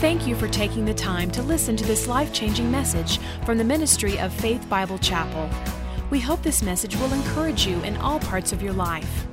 Thank you for taking the time to listen to this life changing message from the ministry of Faith Bible Chapel. We hope this message will encourage you in all parts of your life.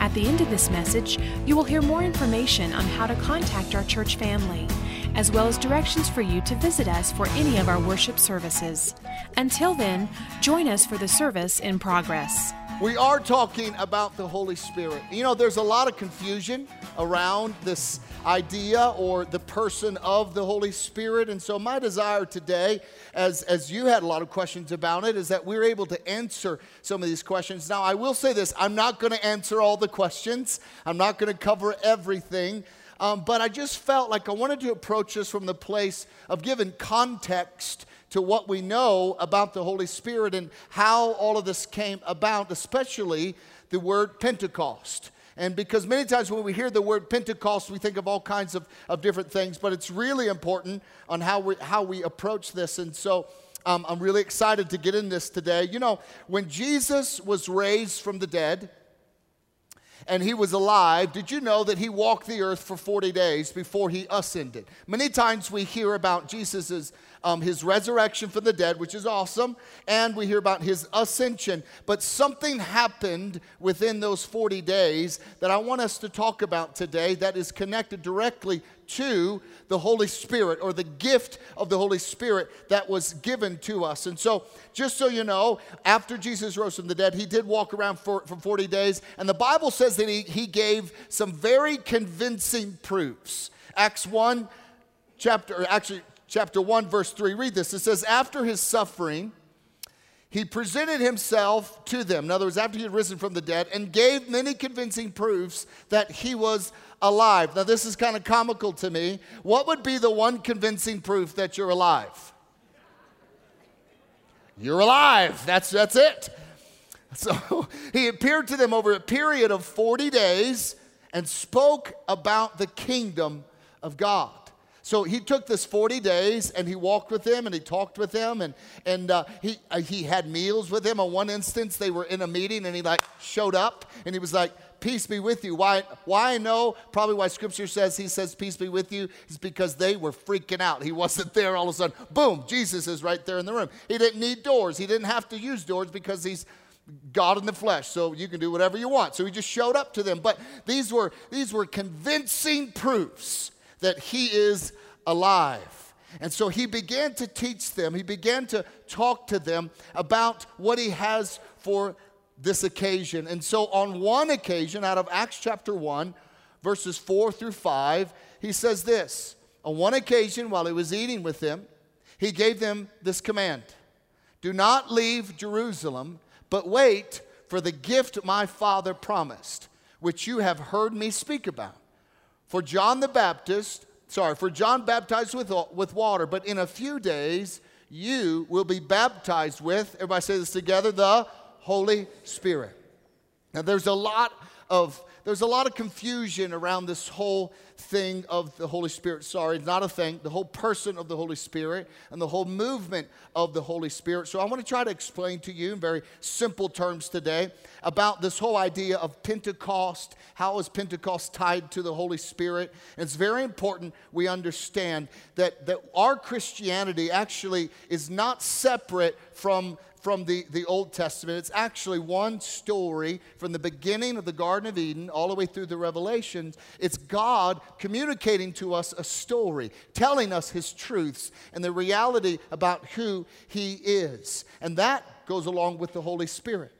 At the end of this message, you will hear more information on how to contact our church family, as well as directions for you to visit us for any of our worship services. Until then, join us for the service in progress. We are talking about the Holy Spirit. You know, there's a lot of confusion around this idea or the person of the Holy Spirit. And so, my desire today, as, as you had a lot of questions about it, is that we're able to answer some of these questions. Now, I will say this I'm not going to answer all the questions, I'm not going to cover everything. Um, but I just felt like I wanted to approach this from the place of giving context to what we know about the Holy Spirit and how all of this came about, especially the word Pentecost. And because many times when we hear the word Pentecost, we think of all kinds of, of different things, but it's really important on how we, how we approach this. And so um, I'm really excited to get in this today. You know, when Jesus was raised from the dead, and he was alive, did you know that he walked the earth for 40 days before he ascended? Many times we hear about Jesus's um, his resurrection from the dead, which is awesome, and we hear about his ascension. But something happened within those 40 days that I want us to talk about today that is connected directly to the Holy Spirit or the gift of the Holy Spirit that was given to us. And so, just so you know, after Jesus rose from the dead, he did walk around for, for 40 days, and the Bible says that he, he gave some very convincing proofs. Acts 1, chapter, actually, chapter 1, verse 3. Read this. It says, After his suffering, he presented himself to them. In other words, after he had risen from the dead, and gave many convincing proofs that he was alive. Now, this is kind of comical to me. What would be the one convincing proof that you're alive? You're alive. That's, that's it. So he appeared to them over a period of 40 days and spoke about the kingdom of God. So he took this 40 days and he walked with them and he talked with them and, and uh, he, uh, he had meals with them. On one instance, they were in a meeting and he like showed up and he was like, peace be with you. Why, why I know, probably why scripture says he says peace be with you is because they were freaking out. He wasn't there all of a sudden. Boom, Jesus is right there in the room. He didn't need doors. He didn't have to use doors because he's God in the flesh, so you can do whatever you want. So he just showed up to them. But these were, these were convincing proofs that he is alive. And so he began to teach them, he began to talk to them about what he has for this occasion. And so, on one occasion, out of Acts chapter 1, verses 4 through 5, he says this On one occasion, while he was eating with them, he gave them this command Do not leave Jerusalem, but wait for the gift my father promised, which you have heard me speak about. For John the Baptist sorry, for John baptized with, with water, but in a few days you will be baptized with, everybody say this together, the Holy Spirit. Now there's a lot of there's a lot of confusion around this whole thing of the Holy Spirit. Sorry, not a thing, the whole person of the Holy Spirit and the whole movement of the Holy Spirit. So I want to try to explain to you in very simple terms today about this whole idea of Pentecost. How is Pentecost tied to the Holy Spirit? And it's very important we understand that, that our Christianity actually is not separate from from the, the Old Testament. It's actually one story from the beginning of the Garden of Eden all the way through the Revelations. It's God communicating to us a story, telling us his truths and the reality about who he is. And that goes along with the Holy Spirit.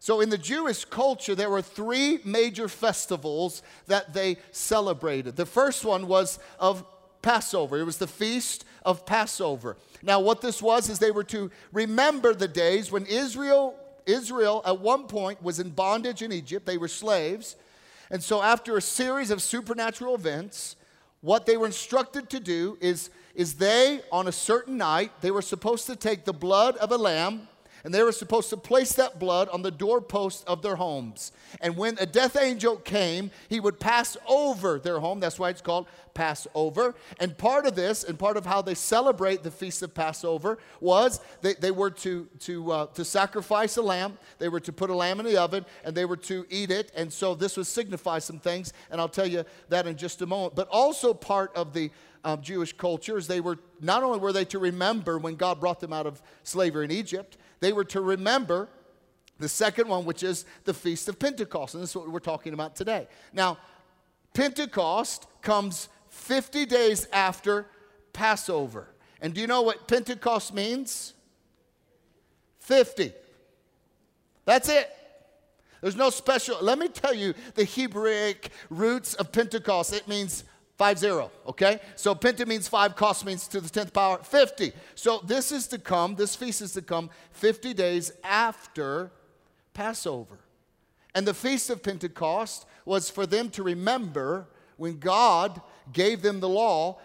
So, in the Jewish culture, there were three major festivals that they celebrated. The first one was of Passover, it was the Feast of Passover. Now, what this was is they were to remember the days when Israel, Israel at one point was in bondage in Egypt. They were slaves. And so, after a series of supernatural events, what they were instructed to do is, is they, on a certain night, they were supposed to take the blood of a lamb and they were supposed to place that blood on the doorpost of their homes. And when a death angel came, he would pass over their home. That's why it's called Passover. And part of this, and part of how they celebrate the feast of Passover, was they, they were to, to, uh, to sacrifice a lamb, they were to put a lamb in the oven, and they were to eat it. And so this would signify some things, and I'll tell you that in just a moment. But also part of the um, Jewish cultures. They were not only were they to remember when God brought them out of slavery in Egypt, they were to remember the second one, which is the Feast of Pentecost. And this is what we're talking about today. Now, Pentecost comes 50 days after Passover. And do you know what Pentecost means? 50. That's it. There's no special. Let me tell you the Hebraic roots of Pentecost. It means five zero, okay? So penta means five, cost means to the 10th power 50. So this is to come, this feast is to come 50 days after Passover. And the Feast of Pentecost was for them to remember when God gave them the law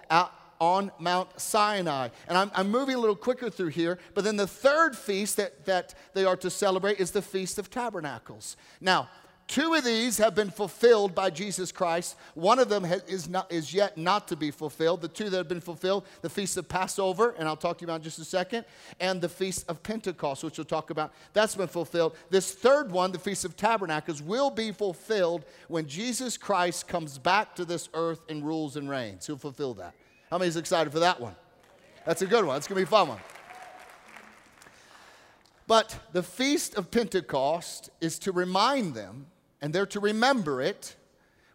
on Mount Sinai. And I'm, I'm, moving a little quicker through here, but then the third feast that, that they are to celebrate is the Feast of Tabernacles. Now, Two of these have been fulfilled by Jesus Christ. One of them is, not, is yet not to be fulfilled. The two that have been fulfilled, the Feast of Passover, and I'll talk to you about in just a second, and the Feast of Pentecost, which we'll talk about. That's been fulfilled. This third one, the Feast of Tabernacles, will be fulfilled when Jesus Christ comes back to this earth and rules and reigns. He'll fulfill that. How many is excited for that one? That's a good one. It's going to be a fun one. But the Feast of Pentecost is to remind them and they're to remember it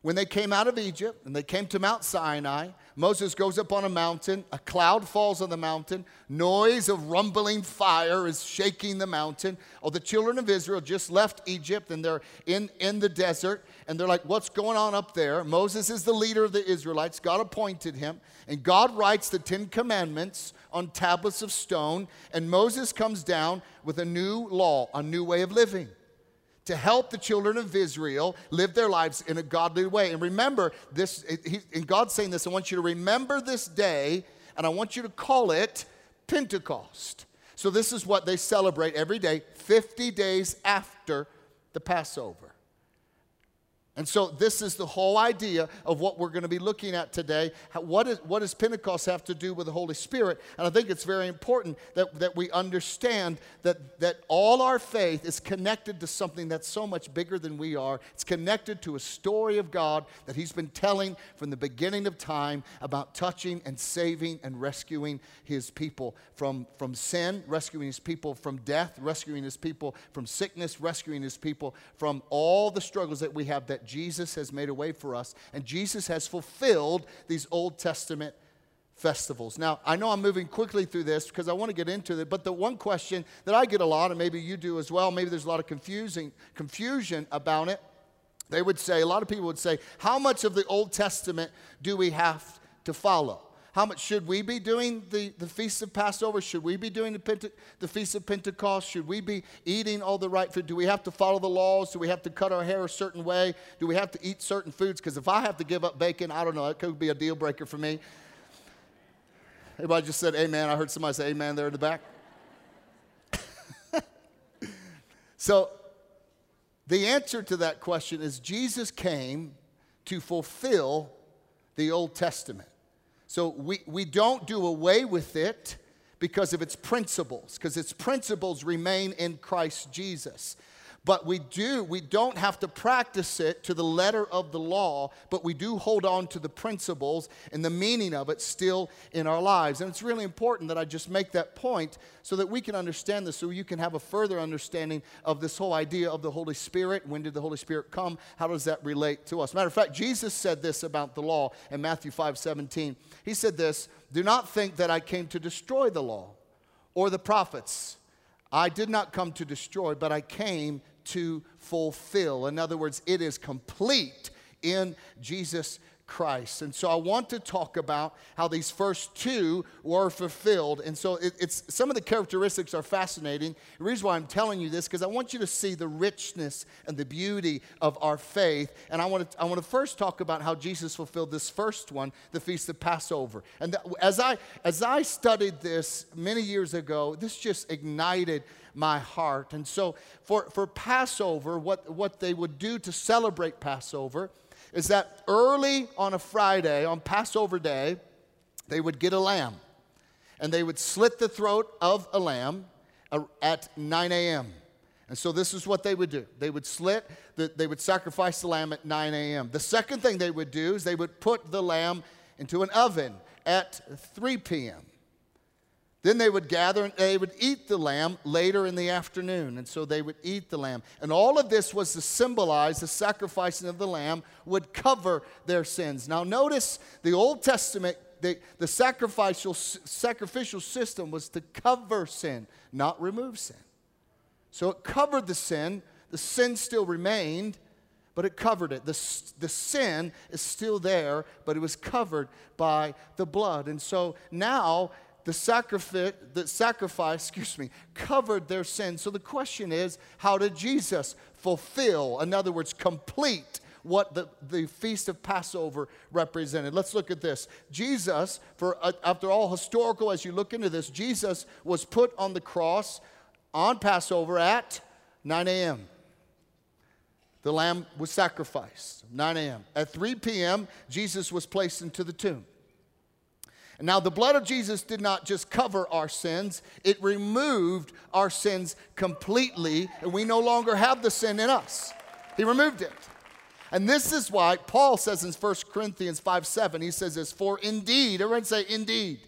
when they came out of Egypt and they came to Mount Sinai. Moses goes up on a mountain, a cloud falls on the mountain, noise of rumbling fire is shaking the mountain. Oh, the children of Israel just left Egypt and they're in, in the desert and they're like, What's going on up there? Moses is the leader of the Israelites. God appointed him, and God writes the Ten Commandments on tablets of stone, and Moses comes down with a new law, a new way of living to help the children of Israel live their lives in a godly way. And remember this, and God's saying this, I want you to remember this day, and I want you to call it Pentecost. So this is what they celebrate every day, 50 days after the Passover. And so, this is the whole idea of what we're going to be looking at today. what, is, what does Pentecost have to do with the Holy Spirit? And I think it's very important that, that we understand that, that all our faith is connected to something that's so much bigger than we are. It's connected to a story of God that He's been telling from the beginning of time about touching and saving and rescuing His people from, from sin, rescuing His people from death, rescuing His people from sickness, rescuing His people from all the struggles that we have that Jesus has made a way for us, and Jesus has fulfilled these Old Testament festivals. Now, I know I'm moving quickly through this because I want to get into it, but the one question that I get a lot, and maybe you do as well, maybe there's a lot of confusing confusion about it. They would say, a lot of people would say, how much of the Old Testament do we have to follow? How much should we be doing the, the Feast of Passover? Should we be doing the, Pente- the Feast of Pentecost? Should we be eating all the right food? Do we have to follow the laws? Do we have to cut our hair a certain way? Do we have to eat certain foods? Because if I have to give up bacon, I don't know, it could be a deal breaker for me. Everybody just said amen. I heard somebody say amen there in the back. so, the answer to that question is Jesus came to fulfill the Old Testament. So we, we don't do away with it because of its principles, because its principles remain in Christ Jesus. But we do, we don't have to practice it to the letter of the law, but we do hold on to the principles and the meaning of it still in our lives. And it's really important that I just make that point so that we can understand this, so you can have a further understanding of this whole idea of the Holy Spirit. When did the Holy Spirit come? How does that relate to us? Matter of fact, Jesus said this about the law in Matthew 5 17. He said this Do not think that I came to destroy the law or the prophets. I did not come to destroy, but I came to fulfill. In other words, it is complete in Jesus Christ. And so I want to talk about how these first two were fulfilled. And so it, it's some of the characteristics are fascinating. The reason why I'm telling you this because I want you to see the richness and the beauty of our faith. And I want to I want to first talk about how Jesus fulfilled this first one, the feast of Passover. And as I as I studied this many years ago, this just ignited my heart. And so for, for Passover, what, what they would do to celebrate Passover is that early on a Friday, on Passover day, they would get a lamb and they would slit the throat of a lamb uh, at 9 a.m. And so this is what they would do. They would slit, the, they would sacrifice the lamb at 9 a.m. The second thing they would do is they would put the lamb into an oven at 3 p.m. Then they would gather and they would eat the lamb later in the afternoon. And so they would eat the lamb. And all of this was to symbolize the sacrificing of the lamb would cover their sins. Now, notice the Old Testament, the, the sacrificial, sacrificial system was to cover sin, not remove sin. So it covered the sin. The sin still remained, but it covered it. The, the sin is still there, but it was covered by the blood. And so now the sacrifice, the sacrifice, excuse me, covered their sins. So the question is, how did Jesus fulfill, in other words, complete what the, the feast of Passover represented? Let's look at this. Jesus, for uh, after all historical, as you look into this, Jesus was put on the cross on Passover at 9 a.m. The lamb was sacrificed, 9 a.m. At 3 p.m., Jesus was placed into the tomb. Now the blood of Jesus did not just cover our sins, it removed our sins completely, and we no longer have the sin in us. He removed it. And this is why Paul says in 1 Corinthians 5 7, he says this, For indeed, everyone say, indeed.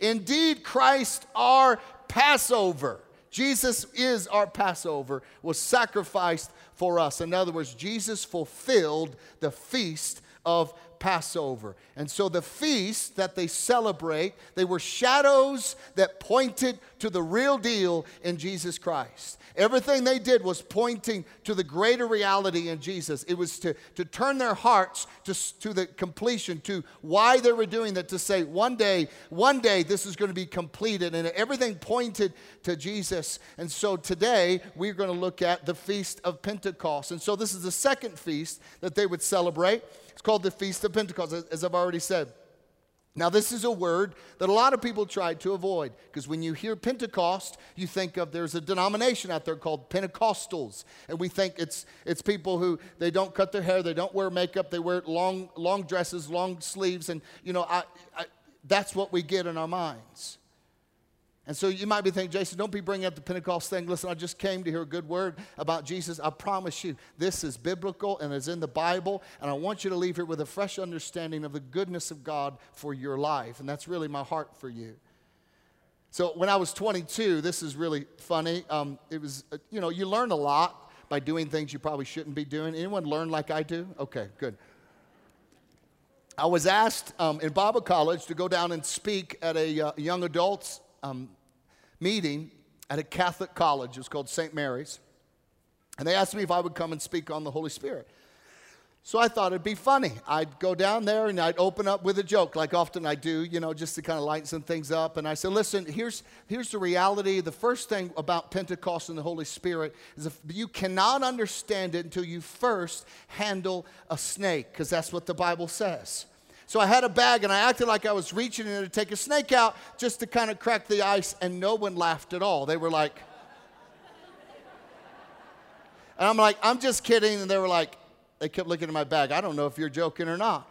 Indeed, Christ our Passover. Jesus is our Passover, was sacrificed for us. In other words, Jesus fulfilled the feast of Passover. And so the feasts that they celebrate, they were shadows that pointed to the real deal in Jesus Christ. Everything they did was pointing to the greater reality in Jesus. It was to, to turn their hearts to, to the completion, to why they were doing that, to say, one day, one day this is going to be completed. And everything pointed to Jesus. And so today we're going to look at the Feast of Pentecost. And so this is the second feast that they would celebrate. It's called the Feast of Pentecost, as I've already said. Now, this is a word that a lot of people try to avoid because when you hear Pentecost, you think of there's a denomination out there called Pentecostals. And we think it's, it's people who they don't cut their hair, they don't wear makeup, they wear long, long dresses, long sleeves. And, you know, I, I, that's what we get in our minds. And so you might be thinking, Jason, don't be bringing up the Pentecost thing. Listen, I just came to hear a good word about Jesus. I promise you, this is biblical and is in the Bible. And I want you to leave here with a fresh understanding of the goodness of God for your life. And that's really my heart for you. So when I was 22, this is really funny. Um, it was, uh, you know, you learn a lot by doing things you probably shouldn't be doing. Anyone learn like I do? Okay, good. I was asked um, in Bible college to go down and speak at a uh, young adults um, meeting at a Catholic college. It was called St. Mary's. And they asked me if I would come and speak on the Holy Spirit. So I thought it'd be funny. I'd go down there and I'd open up with a joke, like often I do, you know, just to kind of lighten some things up. And I said, listen, here's, here's the reality. The first thing about Pentecost and the Holy Spirit is if you cannot understand it until you first handle a snake, because that's what the Bible says. So I had a bag and I acted like I was reaching in to take a snake out just to kind of crack the ice, and no one laughed at all. They were like, and I'm like, I'm just kidding. And they were like, they kept looking at my bag. I don't know if you're joking or not.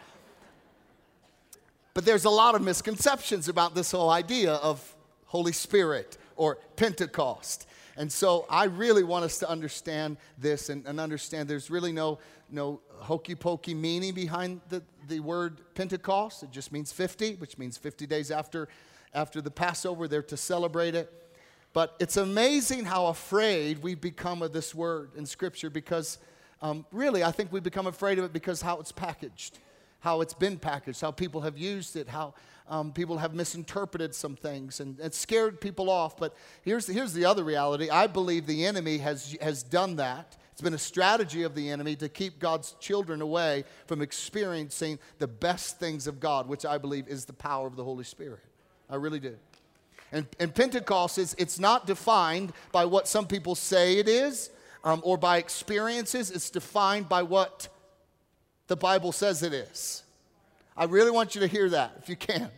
But there's a lot of misconceptions about this whole idea of Holy Spirit or Pentecost. And so I really want us to understand this and, and understand there's really no, no hokey pokey meaning behind the, the word Pentecost. It just means 50, which means 50 days after, after the Passover. They're to celebrate it. But it's amazing how afraid we've become of this word in Scripture because um, really, I think we become afraid of it because how it's packaged, how it's been packaged, how people have used it, how um, people have misinterpreted some things and it scared people off. But here's, here's the other reality I believe the enemy has, has done that it's been a strategy of the enemy to keep God's children away from experiencing the best things of God, which I believe is the power of the Holy Spirit. I really do. And, and Pentecost is it's not defined by what some people say it is um, or by experiences. It's defined by what the Bible says it is. I really want you to hear that if you can.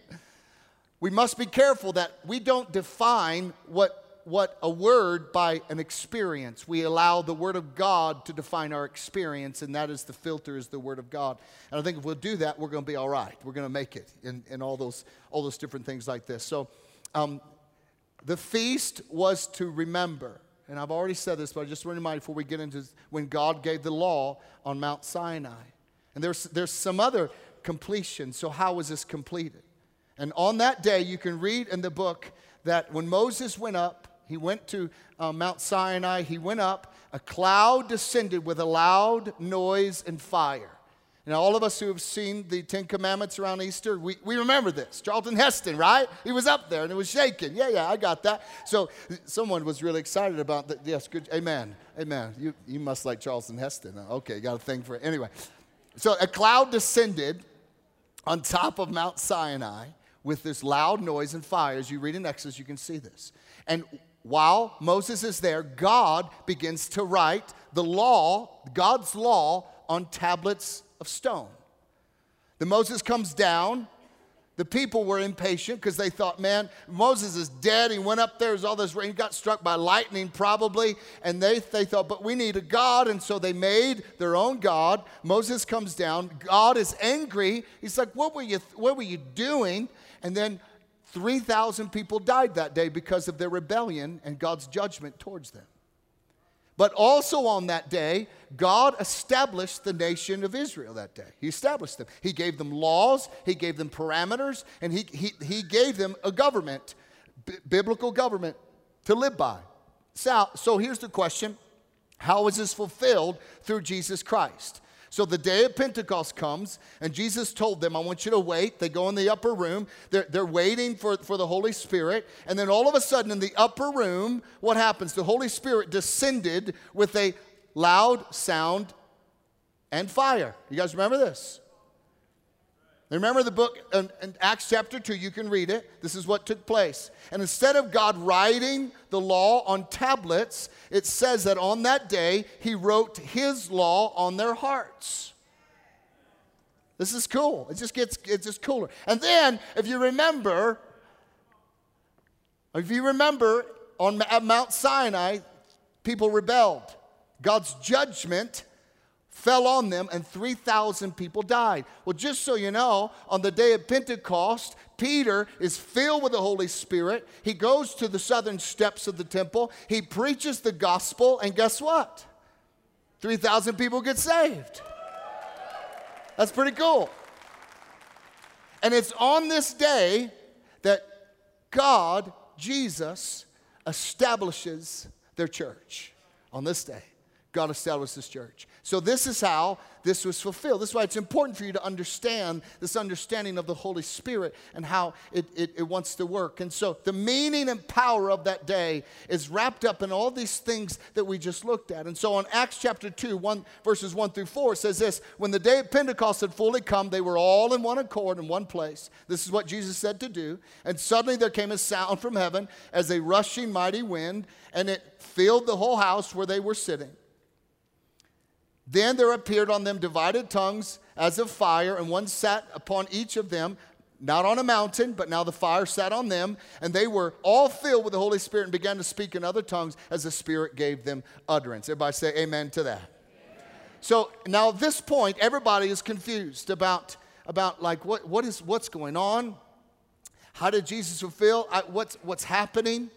We must be careful that we don't define what what a word by an experience. We allow the Word of God to define our experience, and that is the filter, is the Word of God. And I think if we'll do that, we're going to be all right. We're going to make it in, in all, those, all those different things like this. So um, the feast was to remember. And I've already said this, but I just want to remind you before we get into when God gave the law on Mount Sinai. And there's, there's some other completion. So, how was this completed? And on that day, you can read in the book that when Moses went up, he went to uh, Mount Sinai, he went up, a cloud descended with a loud noise and fire. And all of us who have seen the Ten Commandments around Easter, we, we remember this. Charlton Heston, right? He was up there and it was shaking. Yeah, yeah, I got that. So someone was really excited about that. Yes, good. Amen. Amen. You, you must like Charlton Heston. Okay, got a thing for it. Anyway, so a cloud descended on top of Mount Sinai with this loud noise and fire. As you read in Exodus, you can see this. And while Moses is there, God begins to write the law, God's law, on tablets of stone. Then Moses comes down. The people were impatient because they thought, man, Moses is dead. He went up there, there's all this rain. He got struck by lightning, probably. And they, they thought, but we need a God. And so they made their own God. Moses comes down. God is angry. He's like, what were you, what were you doing? And then 3,000 people died that day because of their rebellion and God's judgment towards them. But also on that day, God established the nation of Israel that day. He established them. He gave them laws, He gave them parameters, and He, he, he gave them a government, b- biblical government to live by. So, so here's the question How is this fulfilled through Jesus Christ? So the day of Pentecost comes, and Jesus told them, I want you to wait. They go in the upper room. They're, they're waiting for, for the Holy Spirit. And then all of a sudden, in the upper room, what happens? The Holy Spirit descended with a loud sound and fire. You guys remember this? Remember the book in, in, Acts chapter 2, you can read it. This is what took place. And instead of God writing the law on tablets, it says that on that day, He wrote His law on their hearts. This is cool. It just gets it's just cooler. And then, if you remember, if you remember on at Mount Sinai, people rebelled. God's judgment fell on them and 3,000 people died. Well, just so you know, on the day of Pentecost, Peter is filled with the Holy Spirit. He goes to the southern steps of the temple, he preaches the gospel, and guess what? 3,000 people get saved. That's pretty cool. And it's on this day that God, Jesus, establishes their church. On this day, God established this church. So, this is how this was fulfilled. This is why it's important for you to understand this understanding of the Holy Spirit and how it, it, it, wants to work. And so, the meaning and power of that day is wrapped up in all these things that we just looked at. And so, on Acts chapter 2, 1, verses 1 through 4, it says this When the day of Pentecost had fully come, they were all in one accord in one place. This is what Jesus said to do. And suddenly there came a sound from heaven as a rushing mighty wind, and it filled the whole house where they were sitting. Then there appeared on them divided tongues as of fire, and one sat upon each of them, not on a mountain, but now the fire sat on them, and they were all filled with the Holy Spirit and began to speak in other tongues as the Spirit gave them utterance. Everybody say amen to that. So now at this point, everybody is confused about, about like what, what is what's going on? How did Jesus fulfill? I, what's, what's happening?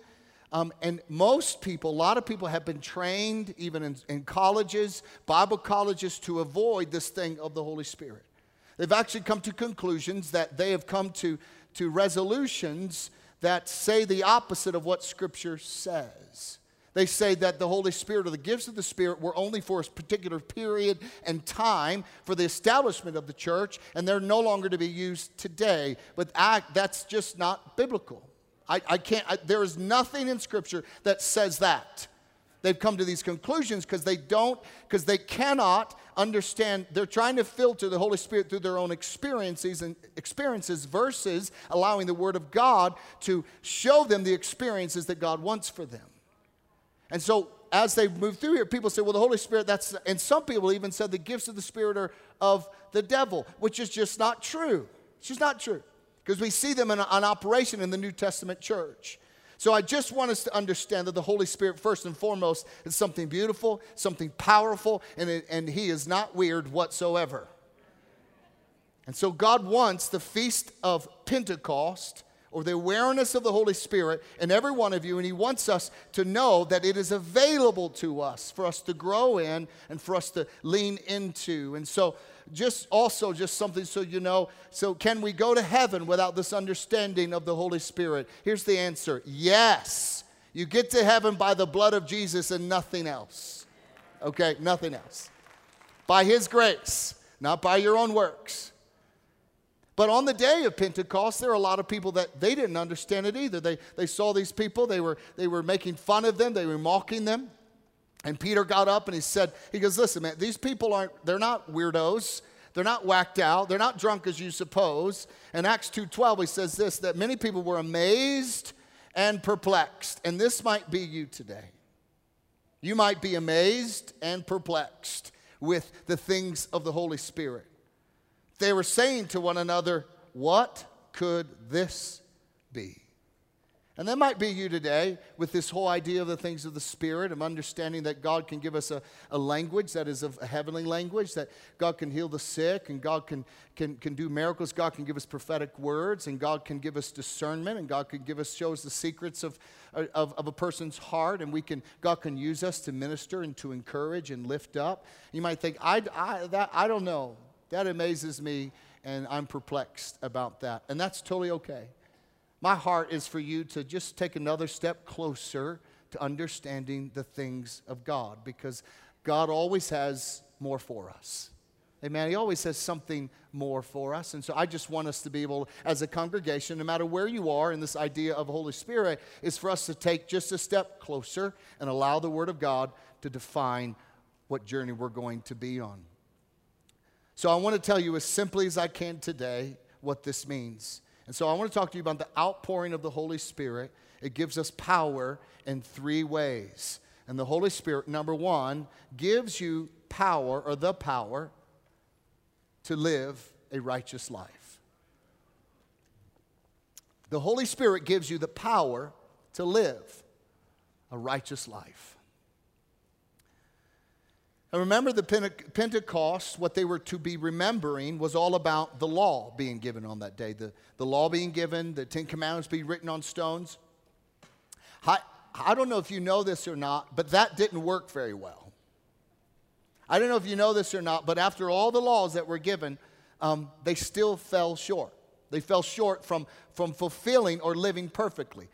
Um, and most people, a lot of people have been trained, even in, in colleges, Bible colleges, to avoid this thing of the Holy Spirit. They've actually come to conclusions that they have come to, to resolutions that say the opposite of what Scripture says. They say that the Holy Spirit or the gifts of the Spirit were only for a particular period and time for the establishment of the church, and they're no longer to be used today. But that's just not biblical. I, I can't, I, there is nothing in Scripture that says that. They've come to these conclusions because they don't, because they cannot understand. They're trying to filter the Holy Spirit through their own experiences and experiences versus allowing the Word of God to show them the experiences that God wants for them. And so as they move through here, people say, well, the Holy Spirit, that's, and some people even said the gifts of the Spirit are of the devil, which is just not true. It's just not true because we see them in an operation in the New Testament church. So I just want us to understand that the Holy Spirit, first and foremost, is something beautiful, something powerful, and, it, and He is not weird whatsoever. And so God wants the feast of Pentecost or the awareness of the Holy Spirit in every one of you, and He wants us to know that it is available to us for us to grow in and for us to lean into. And so, just also, just something so you know so, can we go to heaven without this understanding of the Holy Spirit? Here's the answer yes. You get to heaven by the blood of Jesus and nothing else. Okay, nothing else. By His grace, not by your own works. But on the day of Pentecost, there are a lot of people that they didn't understand it either. They, they saw these people, they were, they were making fun of them, they were mocking them. And Peter got up and he said, he goes, listen, man, these people aren't, they're not weirdos. They're not whacked out. They're not drunk as you suppose. In Acts 2.12, he says this, that many people were amazed and perplexed. And this might be you today. You might be amazed and perplexed with the things of the Holy Spirit. They were saying to one another, What could this be? And that might be you today with this whole idea of the things of the Spirit, of understanding that God can give us a, a language that is a heavenly language, that God can heal the sick, and God can, can, can do miracles. God can give us prophetic words, and God can give us discernment, and God can give us, show us the secrets of, of, of a person's heart, and we can, God can use us to minister and to encourage and lift up. You might think, I, I, that, I don't know. That amazes me, and I'm perplexed about that. And that's totally okay. My heart is for you to just take another step closer to understanding the things of God because God always has more for us. Amen. He always has something more for us. And so I just want us to be able, as a congregation, no matter where you are in this idea of Holy Spirit, is for us to take just a step closer and allow the Word of God to define what journey we're going to be on. So I want to tell you as simply as I can today what this means. And so I want to talk to you about the outpouring of the Holy Spirit. It gives us power in three ways. And the Holy Spirit, number one, gives you power or the power to live a righteous life. The Holy Spirit gives you the power to live a righteous life. And remember the Pentecost, what they were to be remembering was all about the law being given on that day. The, the law being given, the Ten Commandments being written on stones. I, I don't know if you know this or not, but that didn't work very well. I don't know if you know this or not, but after all the laws that were given, um, they still fell short. They fell short from, from fulfilling or living perfectly.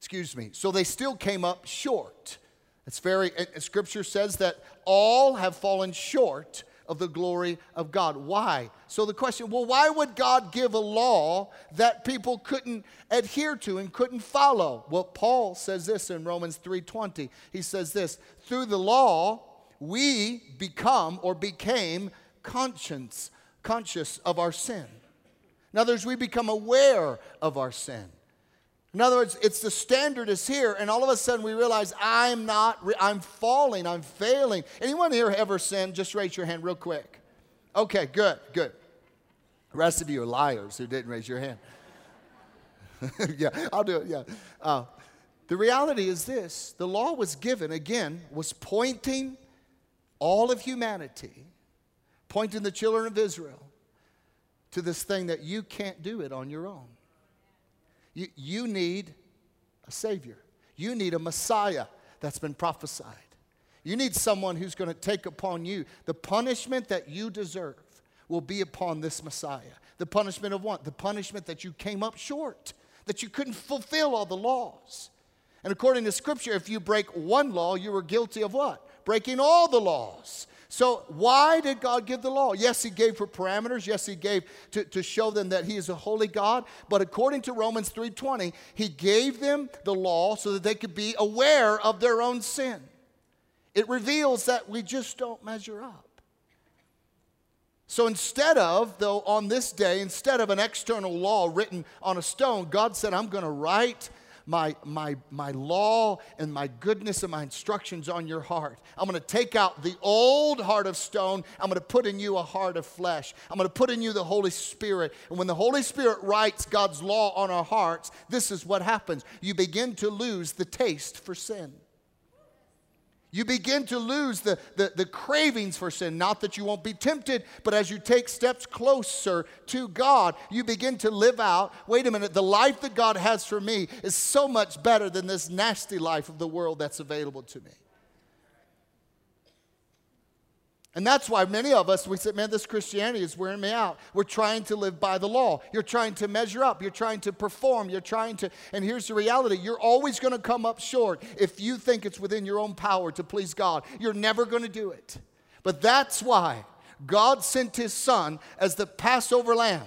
Excuse me. So they still came up short. It's very, scripture says that all have fallen short of the glory of God. Why? So the question, well, why would God give a law that people couldn't adhere to and couldn't follow? Well, Paul says this in Romans 3:20. He says this, through the law we become or became conscience, conscious of our sin. In other words, we become aware of our sin. In other words, it's the standard is here, and all of a sudden we realize I'm not, I'm falling, I'm failing. Anyone here ever sinned? Just raise your hand real quick. Okay, good, good. The rest of you are liars who didn't raise your hand. yeah, I'll do it, yeah. Uh, the reality is this the law was given, again, was pointing all of humanity, pointing the children of Israel to this thing that you can't do it on your own. You, you need a Savior. You need a Messiah that's been prophesied. You need someone who's going to take upon you the punishment that you deserve will be upon this Messiah. The punishment of what? The punishment that you came up short, that you couldn't fulfill all the laws. And according to Scripture, if you break one law, you were guilty of what? Breaking all the laws. So, why did God give the law? Yes, He gave for parameters. Yes, He gave to, to show them that He is a holy God. But according to Romans 3:20, He gave them the law so that they could be aware of their own sin. It reveals that we just don't measure up. So instead of, though, on this day, instead of an external law written on a stone, God said, I'm going to write my, my, my law and my goodness and my instructions on your heart. I'm going to take out the old heart of stone. I'm going to put in you a heart of flesh. I'm going to put in you the Holy Spirit. And when the Holy Spirit writes God's law on our hearts, this is what happens. You begin to lose the taste for sin. You begin to lose the, the, the, cravings for sin. Not that you won't be tempted, but as you take steps closer to God, you begin to live out wait a minute, the life that God has for me is so much better than this nasty life of the world that's available to me. And that's why many of us, we say, man, this Christianity is wearing me out. We're trying to live by the law. You're trying to measure up. You're trying to perform. You're trying to, and here's the reality you're always going to come up short if you think it's within your own power to please God. You're never going to do it. But that's why God sent his son as the Passover lamb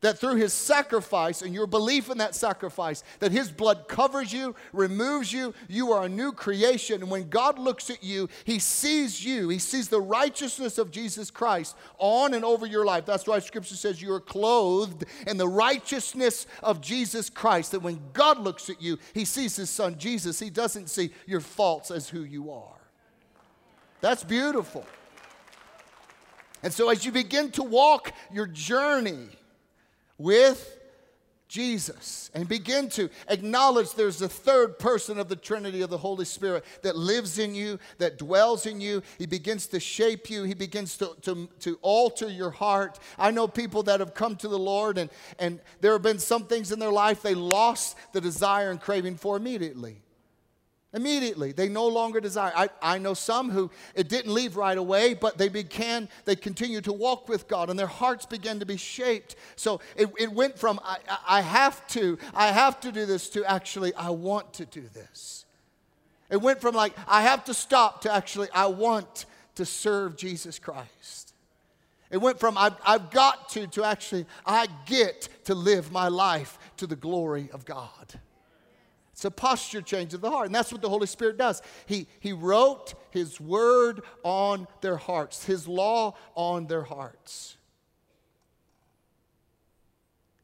that through his sacrifice and your belief in that sacrifice, that his blood covers you, removes you, you are a new creation. And when God looks at you, he sees you, he sees the righteousness of Jesus Christ on and over your life. That's why scripture says you are clothed in the righteousness of Jesus Christ. That when God looks at you, he sees his son Jesus. He doesn't see your faults as who you are. That's beautiful. And so, as you begin to walk your journey, with Jesus and begin to acknowledge there's a third person of the Trinity of the Holy Spirit that lives in you, that dwells in you. He begins to shape you, He begins to, to, to alter your heart. I know people that have come to the Lord and, and there have been some things in their life they lost the desire and craving for immediately. Immediately, they no longer desire. I, I know some who it didn't leave right away, but they began, they continue to walk with God and their hearts began to be shaped. So it, it went from I, I have to, I have to do this to actually I want to do this. It went from like I have to stop to actually I want to serve Jesus Christ. It went from I've, I've got to to actually I get to live my life to the glory of God. It's a posture change of the heart. And that's what the Holy Spirit does. He, he wrote His word on their hearts, His law on their hearts.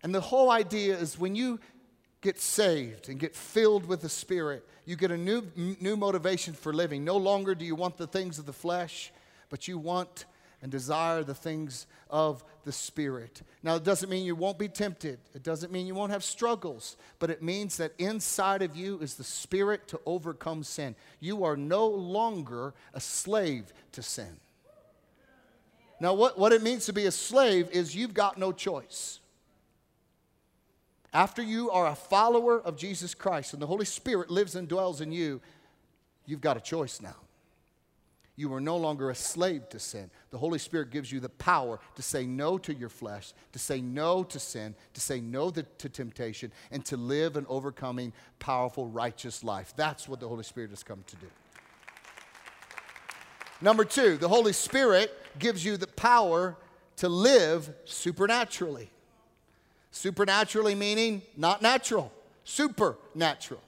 And the whole idea is when you get saved and get filled with the Spirit, you get a new, new motivation for living. No longer do you want the things of the flesh, but you want and desire the things of the Spirit. Now, it doesn't mean you won't be tempted, it doesn't mean you won't have struggles, but it means that inside of you is the Spirit to overcome sin. You are no longer a slave to sin. Now, what, what it means to be a slave is you've got no choice. After you are a follower of Jesus Christ and the Holy Spirit lives and dwells in you, you've got a choice now. You are no longer a slave to sin. The Holy Spirit gives you the power to say no to your flesh, to say no to sin, to say no to, temptation, and to live an overcoming, powerful, righteous life. That's what the Holy Spirit has come to do. Number two, the Holy Spirit gives you the power to live supernaturally. Supernaturally meaning not natural, supernatural.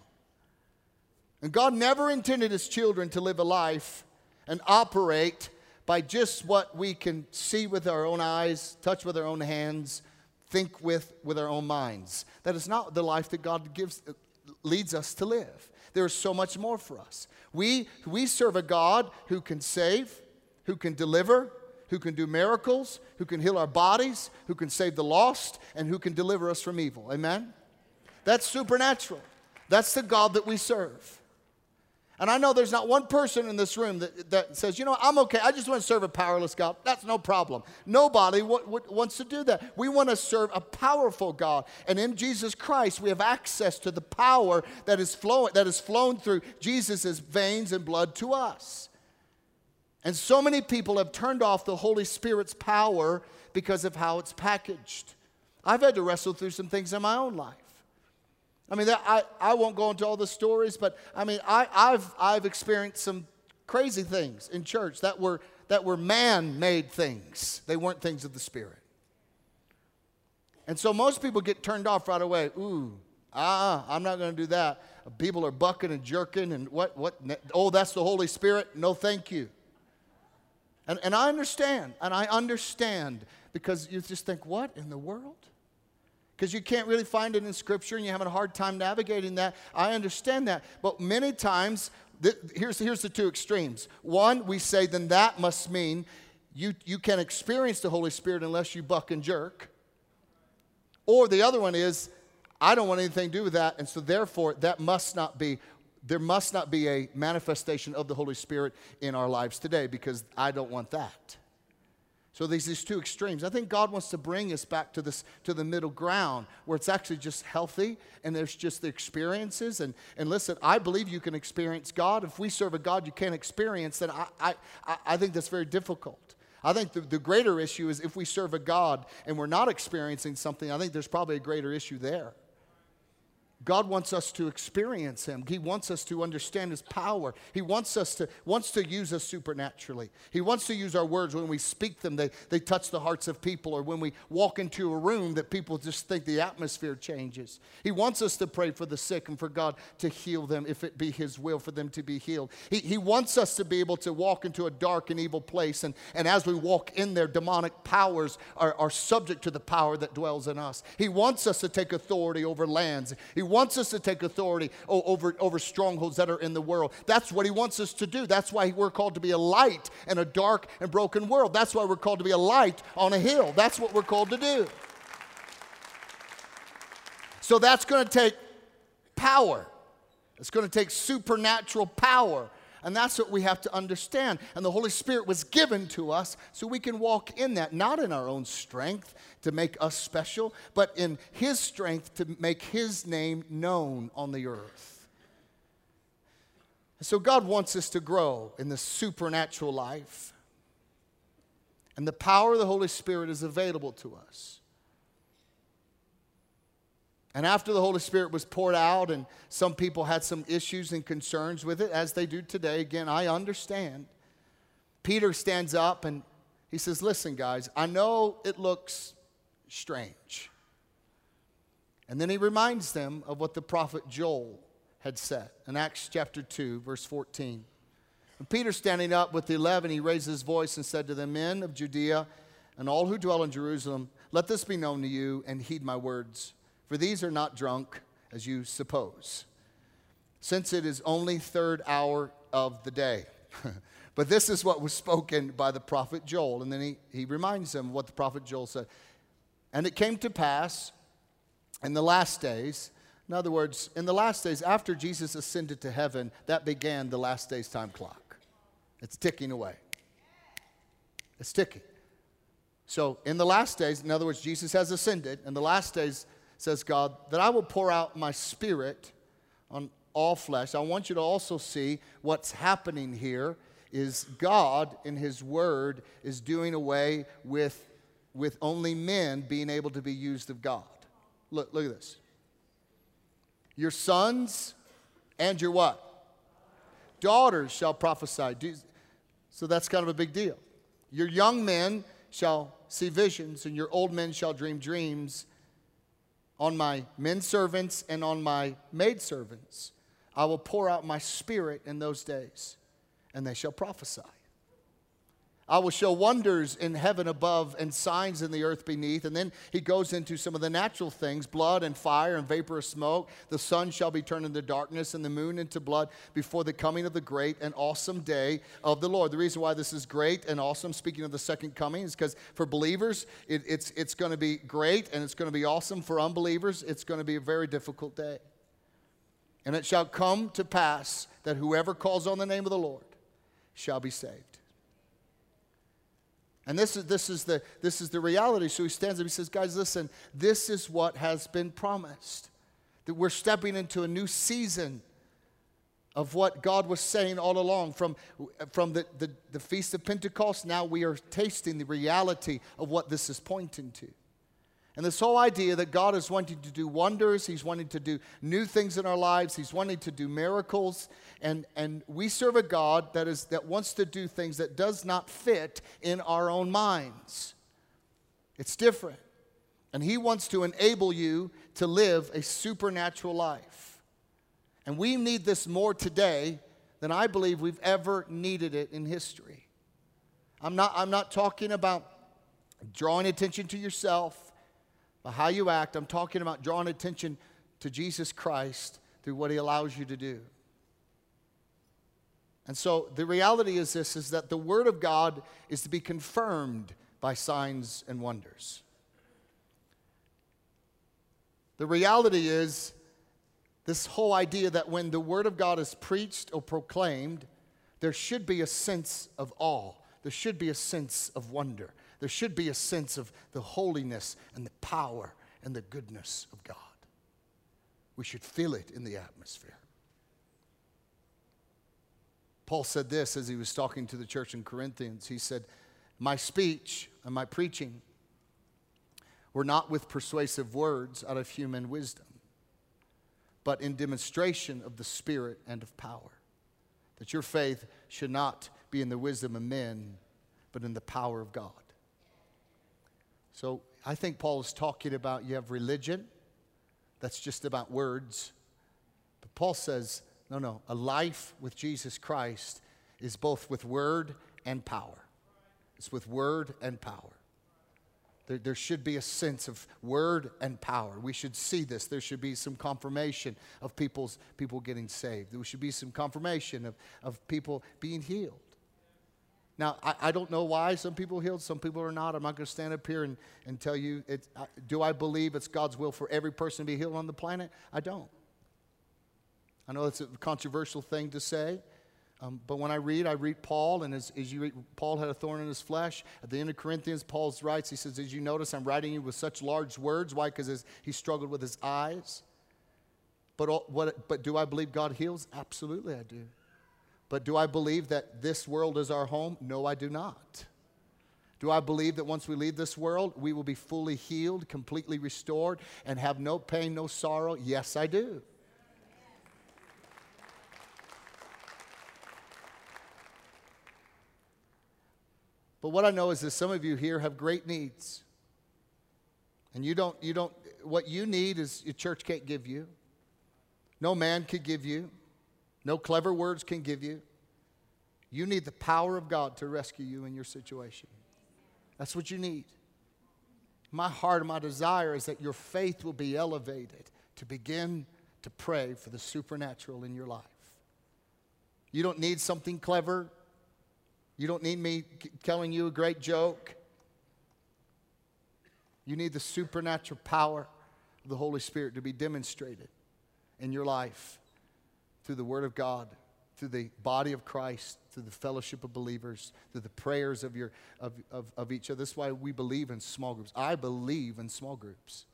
And God never intended his children to live a life and operate by just what we can see with our own eyes, touch with our own hands, think with with our own minds. That is not the life that God gives leads us to live. There is so much more for us. We we serve a God who can save, who can deliver, who can do miracles, who can heal our bodies, who can save the lost, and who can deliver us from evil. Amen? That's supernatural. That's the God that we serve. And I know there's not one person in this room that, that says, you know, I'm okay. I just want to serve a powerless God. That's no problem. Nobody w- w- wants to do that. We want to serve a powerful God. And in Jesus Christ, we have access to the power that is flowing, that is flown through Jesus' veins and blood to us. And so many people have turned off the Holy Spirit's power because of how it's packaged. I've had to wrestle through some things in my own life. I mean, I, I won't go into all the stories, but I mean, I, I've, I've experienced some crazy things in church that were, that were man made things, they weren't things of the Spirit. And so most people get turned off right away. Ooh, ah, I'm not going to do that. People are bucking and jerking and what, what, oh, that's the Holy Spirit. No, thank you. And, and I understand, and I understand because you just think, what in the world? Because you can't really find it in Scripture and you're having a hard time navigating that. I understand that. But many times, th- here's, here's the two extremes. One, we say, then that must mean you, you can experience the Holy Spirit unless you buck and jerk. Or the other one is, I don't want anything to do with that, and so therefore that must not be there must not be a manifestation of the Holy Spirit in our lives today because I don't want that. So there's these two extremes. I think God wants to bring us back to this to the middle ground where it's actually just healthy and there's just the experiences. And, and listen, I believe you can experience God. If we serve a God you can't experience, then I, I, I think that's very difficult. I think the, the greater issue is if we serve a God and we're not experiencing something, I think there's probably a greater issue there. God wants us to experience him. He wants us to understand his power. He wants us to wants to use us supernaturally. He wants to use our words when we speak them, they, they touch the hearts of people, or when we walk into a room that people just think the atmosphere changes. He wants us to pray for the sick and for God to heal them if it be his will for them to be healed. He, he wants us to be able to walk into a dark and evil place, and, and as we walk in there, demonic powers are, are subject to the power that dwells in us. He wants us to take authority over lands. He wants us to take authority over, over strongholds that are in the world. That's what He wants us to do. That's why we're called to be a light in a dark and broken world. That's why we're called to be a light on a hill. That's what we're called to do. So that's going to take power. It's going to take supernatural power. And that's what we have to understand. And the Holy Spirit was given to us so we can walk in that, not in our own strength to make us special, but in His strength to make His name known on the earth. So God wants us to grow in the supernatural life. And the power of the Holy Spirit is available to us. And after the Holy Spirit was poured out, and some people had some issues and concerns with it, as they do today, again, I understand. Peter stands up and he says, Listen, guys, I know it looks strange. And then he reminds them of what the prophet Joel had said in Acts chapter 2, verse 14. And Peter, standing up with the eleven, he raised his voice and said to the men of Judea and all who dwell in Jerusalem, Let this be known to you and heed my words, for these are not drunk as you suppose, since it is only third hour of the day. but this is what was spoken by the prophet Joel. And then he, he reminds them what the prophet Joel said. And it came to pass in the last days, in other words, in the last days, after Jesus ascended to heaven, that began the last days time clock. It's ticking away. It's ticking. So, in the last days, in other words, Jesus has ascended. In the last days, says God, that I will pour out my spirit on all flesh. I want you to also see what's happening here is God in his word is doing away with with only men being able to be used of God. Look, look at this. Your sons and your what? Daughters shall prophesy. So that's kind of a big deal. Your young men shall see visions, and your old men shall dream dreams. On my men servants and on my maid servants, I will pour out my spirit in those days, and they shall prophesy. I will show wonders in heaven above and signs in the earth beneath. And then he goes into some of the natural things blood and fire and vaporous smoke. The sun shall be turned into darkness and the moon into blood before the coming of the great and awesome day of the Lord. The reason why this is great and awesome, speaking of the second coming, is because for believers, it, it's, it's going to be great and it's going to be awesome. For unbelievers, it's going to be a very difficult day. And it shall come to pass that whoever calls on the name of the Lord shall be saved. And this is, this, is the, this is the reality. So he stands up, he says, Guys, listen, this is what has been promised. That we're stepping into a new season of what God was saying all along. From, from the, the, the Feast of Pentecost, now we are tasting the reality of what this is pointing to. And this whole idea that God is wanting to do wonders, He's wanting to do new things in our lives, He's wanting to do miracles. And, and we serve a God that, is, that wants to do things that does not fit in our own minds. It's different. And He wants to enable you to live a supernatural life. And we need this more today than I believe we've ever needed it in history. I'm not, I'm not talking about drawing attention to yourself how you act. I'm talking about drawing attention to Jesus Christ through what he allows you to do. And so the reality is this is that the word of God is to be confirmed by signs and wonders. The reality is this whole idea that when the Word of God is preached or proclaimed, there should be a sense of awe. There should be a sense of wonder. There should be a sense of the holiness and the power and the goodness of God. We should feel it in the atmosphere. Paul said this as he was talking to the church in Corinthians. He said, My speech and my preaching were not with persuasive words out of human wisdom, but in demonstration of the Spirit and of power. That your faith should not be in the wisdom of men, but in the power of God. So I think Paul is talking about you have religion, that's just about words. But Paul says, no, no, a life with Jesus Christ is both with word and power. It's with word and power. There, there should be a sense of word and power. We should see this. There should be some confirmation of people's, people getting saved. There should be some confirmation of, of people being healed. Now, I, I don't know why some people are healed, some people are not. I'm not going to stand up here and, and tell you, it, I, do I believe it's God's will for every person to be healed on the planet? I don't. I know that's a controversial thing to say, um, but when I read, I read Paul, and as, as you read, Paul had a thorn in his flesh. At the end of Corinthians, Paul writes, he says, As you notice, I'm writing you with such large words. Why? Because he struggled with his eyes. But, all, what, but do I believe God heals? Absolutely, I do. But do I believe that this world is our home? No, I do not. Do I believe that once we leave this world, we will be fully healed, completely restored, and have no pain, no sorrow? Yes, I do. But what I know is that some of you here have great needs. And you don't, you don't, what you need is your church can't give you. No man can give you. No clever words can give you. You need the power of God to rescue you in your situation. That's what you need. My heart and my desire is that your faith will be elevated to begin to pray for the supernatural in your life. You don't need something clever. You don't need me telling you a great joke. You need the supernatural power of the Holy Spirit to be demonstrated in your life through the Word of God, through the body of Christ, through the fellowship of believers, through the prayers of, your, of, of, of each other. That's why we believe in small groups. I believe in small groups.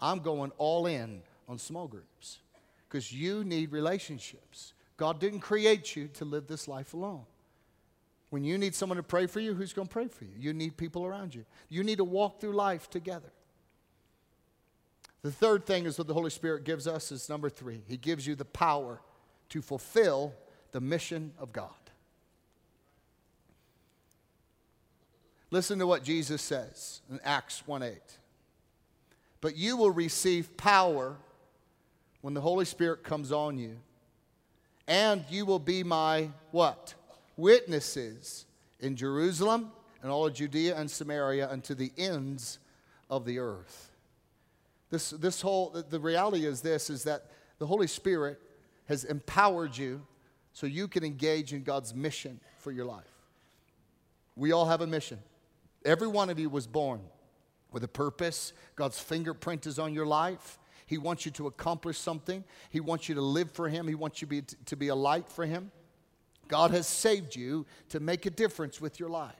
I'm going all in on small groups because you need relationships. God didn't create you to live this life alone. When you need someone to pray for you, who's going to pray for you? You need people around you. You need to walk through life together. The third thing is what the Holy Spirit gives us is number three. He gives you the power to fulfill the mission of God. Listen to what Jesus says in Acts 1 8. But you will receive power when the Holy Spirit comes on you, and you will be my what? witnesses in Jerusalem and all of Judea and Samaria unto the ends of the earth. This, this whole, the reality is this, is that the Holy Spirit has empowered you so you can engage in God's mission for your life. We all have a mission. Every one of you was born with a purpose. God's fingerprint is on your life. He wants you to accomplish something. He wants you to live for Him. He wants you to be, to be a light for Him. God has saved you to make a difference with your life.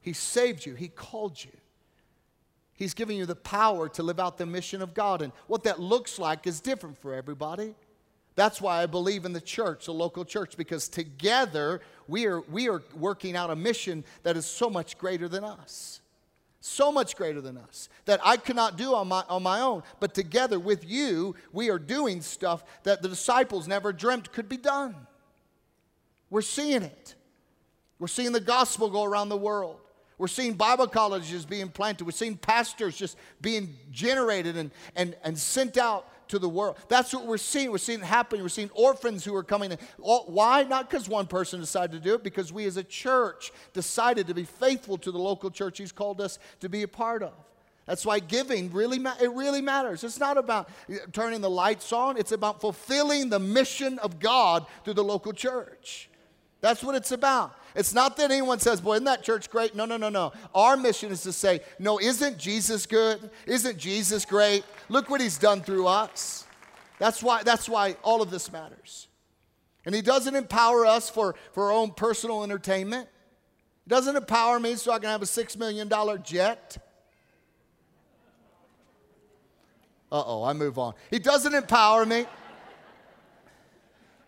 He saved you, He called you. He's giving you the power to live out the mission of God. And what that looks like is different for everybody. That's why I believe in the church, the local church, because together we are, we are working out a mission that is so much greater than us. So much greater than us that I cannot do on my, on my own. But together with you, we are doing stuff that the disciples never dreamt could be done. We're seeing it. We're seeing the gospel go around the world. We're seeing Bible colleges being planted. We're seeing pastors just being generated and, and, and sent out to the world. That's what we're seeing. We're seeing it happening. We're seeing orphans who are coming in. Why? Not because one person decided to do it, because we as a church decided to be faithful to the local church He's called us to be a part of. That's why giving really ma- it really matters. It's not about turning the lights on. It's about fulfilling the mission of God through the local church. That's what it's about. It's not that anyone says, Boy, isn't that church great? No, no, no, no. Our mission is to say, No, isn't Jesus good? Isn't Jesus great? Look what he's done through us. That's why, that's why all of this matters. And He doesn't empower us for, for our own personal entertainment. He doesn't empower me so I can have a $6 million jet. Uh oh, I move on. He doesn't empower me.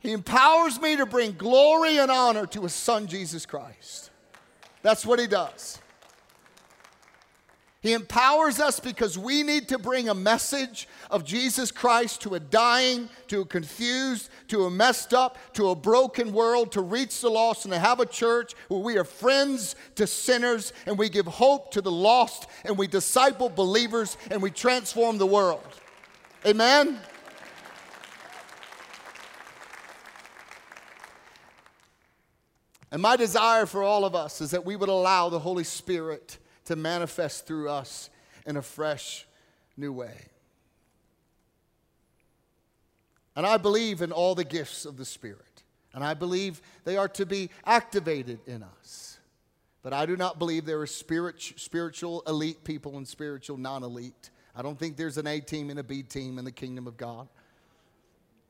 He empowers me to bring glory and honor to His Son, Jesus Christ. That's what He does. He empowers us because we need to bring a message of Jesus Christ to a dying, to a confused, to a messed up, to a broken world, to reach the lost and to have a church where we are friends to sinners and we give hope to the lost and we disciple believers and we transform the world. Amen? And my desire for all of us is that we would allow the Holy Spirit to manifest through us in a fresh, new way. And I believe in all the gifts of the Spirit, and I believe they are to be activated in us. But I do not believe there are spirit, spiritual elite people and spiritual non elite. I don't think there's an A team and a B team in the kingdom of God.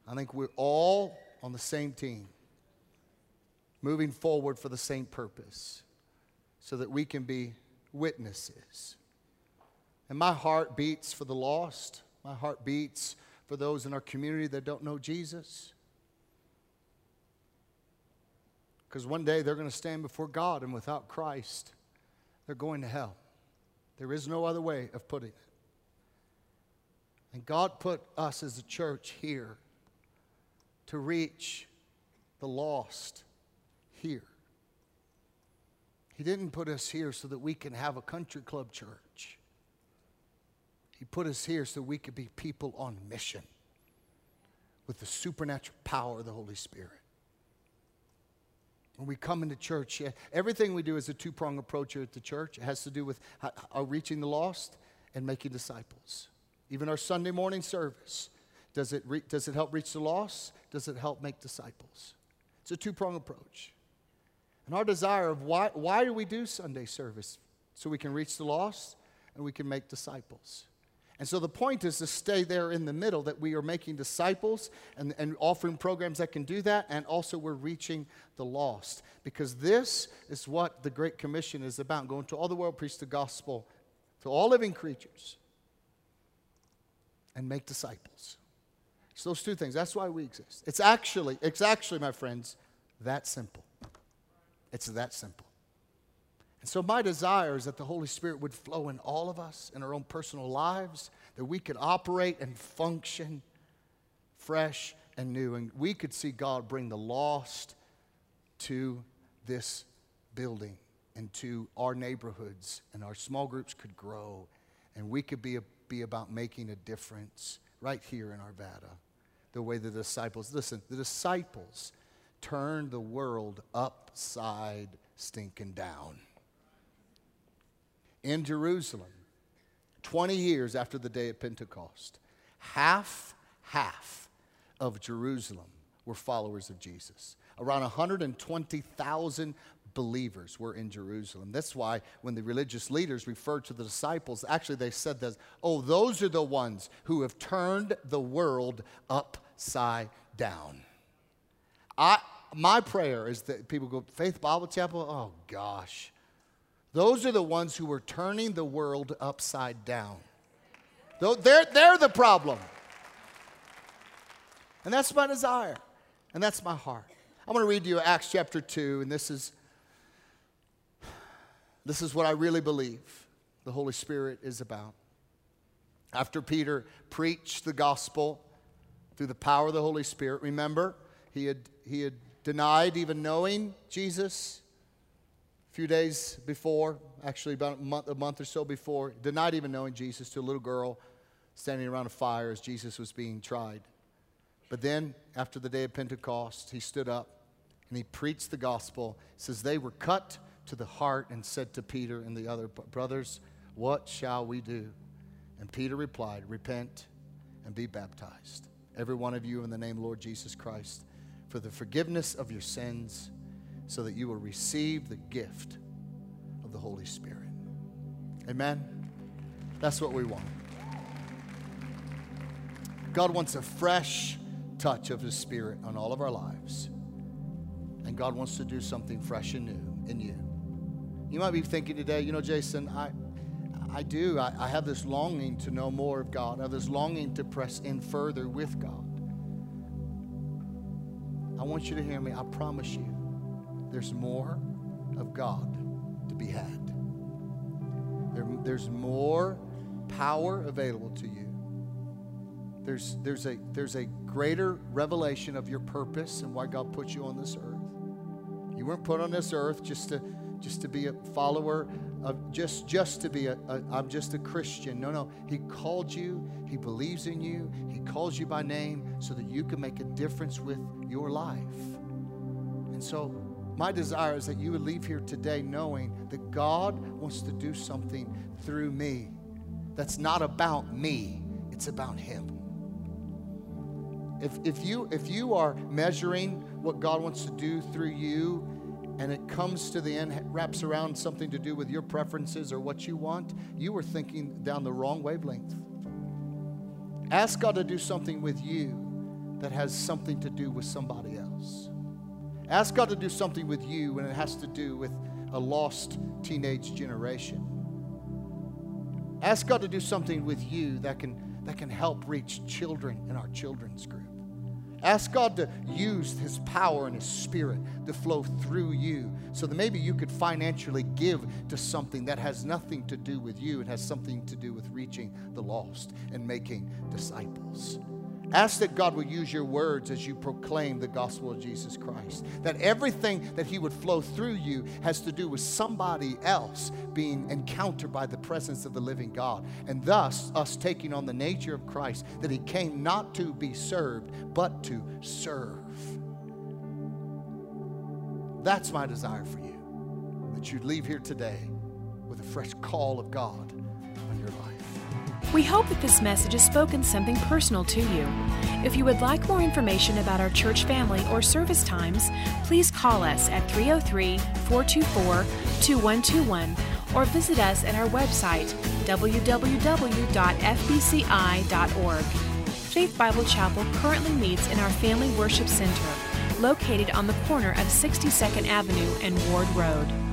I think we're all on the same team, moving forward for the same purpose, so that we can be witnesses. And my heart beats for the lost. My heart beats for those in our community that don't know Jesus. Because one day they're going to stand before God, and without Christ, they're going to hell. There is no other way of putting it. And God put us as a church here to reach the lost here. He didn't put us here so that we can have a country club church. He put us here so we could be people on mission with the supernatural power of the Holy Spirit. When we come into church, everything we do is a two pronged approach here at the church. It has to do with our reaching the lost and making disciples. Even our Sunday morning service. Does it, re- does it help reach the lost? Does it help make disciples? It's a two pronged approach. And our desire of why, why do we do Sunday service? So we can reach the lost and we can make disciples. And so the point is to stay there in the middle that we are making disciples and, and offering programs that can do that, and also we're reaching the lost. Because this is what the Great Commission is about going to all the world, preach the gospel to all living creatures, and make disciples. It's those two things. That's why we exist. It's actually, it's actually, my friends, that simple. It's that simple. And so, my desire is that the Holy Spirit would flow in all of us in our own personal lives, that we could operate and function fresh and new. And we could see God bring the lost to this building and to our neighborhoods, and our small groups could grow, and we could be, a, be about making a difference right here in Arvada. The way the disciples, listen, the disciples turned the world upside stinking down. In Jerusalem, 20 years after the day of Pentecost, half, half of Jerusalem were followers of Jesus. Around 120,000 believers were in Jerusalem. That's why when the religious leaders referred to the disciples, actually they said that, oh, those are the ones who have turned the world upside down. I, my prayer is that people go, Faith Bible Chapel? Oh, gosh. Those are the ones who are turning the world upside down. They're, they're the problem. And that's my desire. And that's my heart. I'm going to read you Acts chapter 2, and this is, this is what I really believe the Holy Spirit is about. After Peter preached the gospel through the power of the Holy Spirit, remember, he had, he had denied even knowing Jesus a few days before, actually about a month, a month or so before, denied even knowing Jesus to a little girl standing around a fire as Jesus was being tried. But then, after the day of Pentecost, he stood up and he preached the gospel. It says, They were cut to the heart and said to Peter and the other brothers, What shall we do? And Peter replied, Repent and be baptized, every one of you in the name of Lord Jesus Christ for the forgiveness of your sins so that you will receive the gift of the Holy Spirit. Amen? That's what we want. God wants a fresh touch of His Spirit on all of our lives. And God wants to do something fresh and new in you. You might be thinking today, you know, Jason, I, I do. I, I have this longing to know more of God. I have this longing to press in further with God. Want you to hear me. I promise you, there's more of God to be had. There, there's more power available to you. There's, there's, a, there's a greater revelation of your purpose and why God put you on this earth. You weren't put on this earth just to, just to be a follower of just, just to be a, a I'm just a Christian. No, no. He called you. He believes in you. He calls you by name so that you can make a difference with your life. And so my desire is that you would leave here today knowing that God wants to do something through me that's not about me, it's about Him. If, if, you, if you are measuring what God wants to do through you, and it comes to the end, wraps around something to do with your preferences or what you want, you are thinking down the wrong wavelength. Ask God to do something with you that has something to do with somebody else. Ask God to do something with you when it has to do with a lost teenage generation. Ask God to do something with you that can, that can help reach children in our children's group. Ask God to use His power and His Spirit to flow through you so that maybe you could financially give to something that has nothing to do with you. It has something to do with reaching the lost and making disciples. Ask that God will use your words as you proclaim the gospel of Jesus Christ. That everything that He would flow through you has to do with somebody else being encountered by the presence of the living God. And thus, us taking on the nature of Christ, that He came not to be served, but to serve. That's my desire for you. That you'd leave here today with a fresh call of God. We hope that this message has spoken something personal to you. If you would like more information about our church family or service times, please call us at 303 424 2121 or visit us at our website www.fbci.org. Faith Bible Chapel currently meets in our Family Worship Center, located on the corner of 62nd Avenue and Ward Road.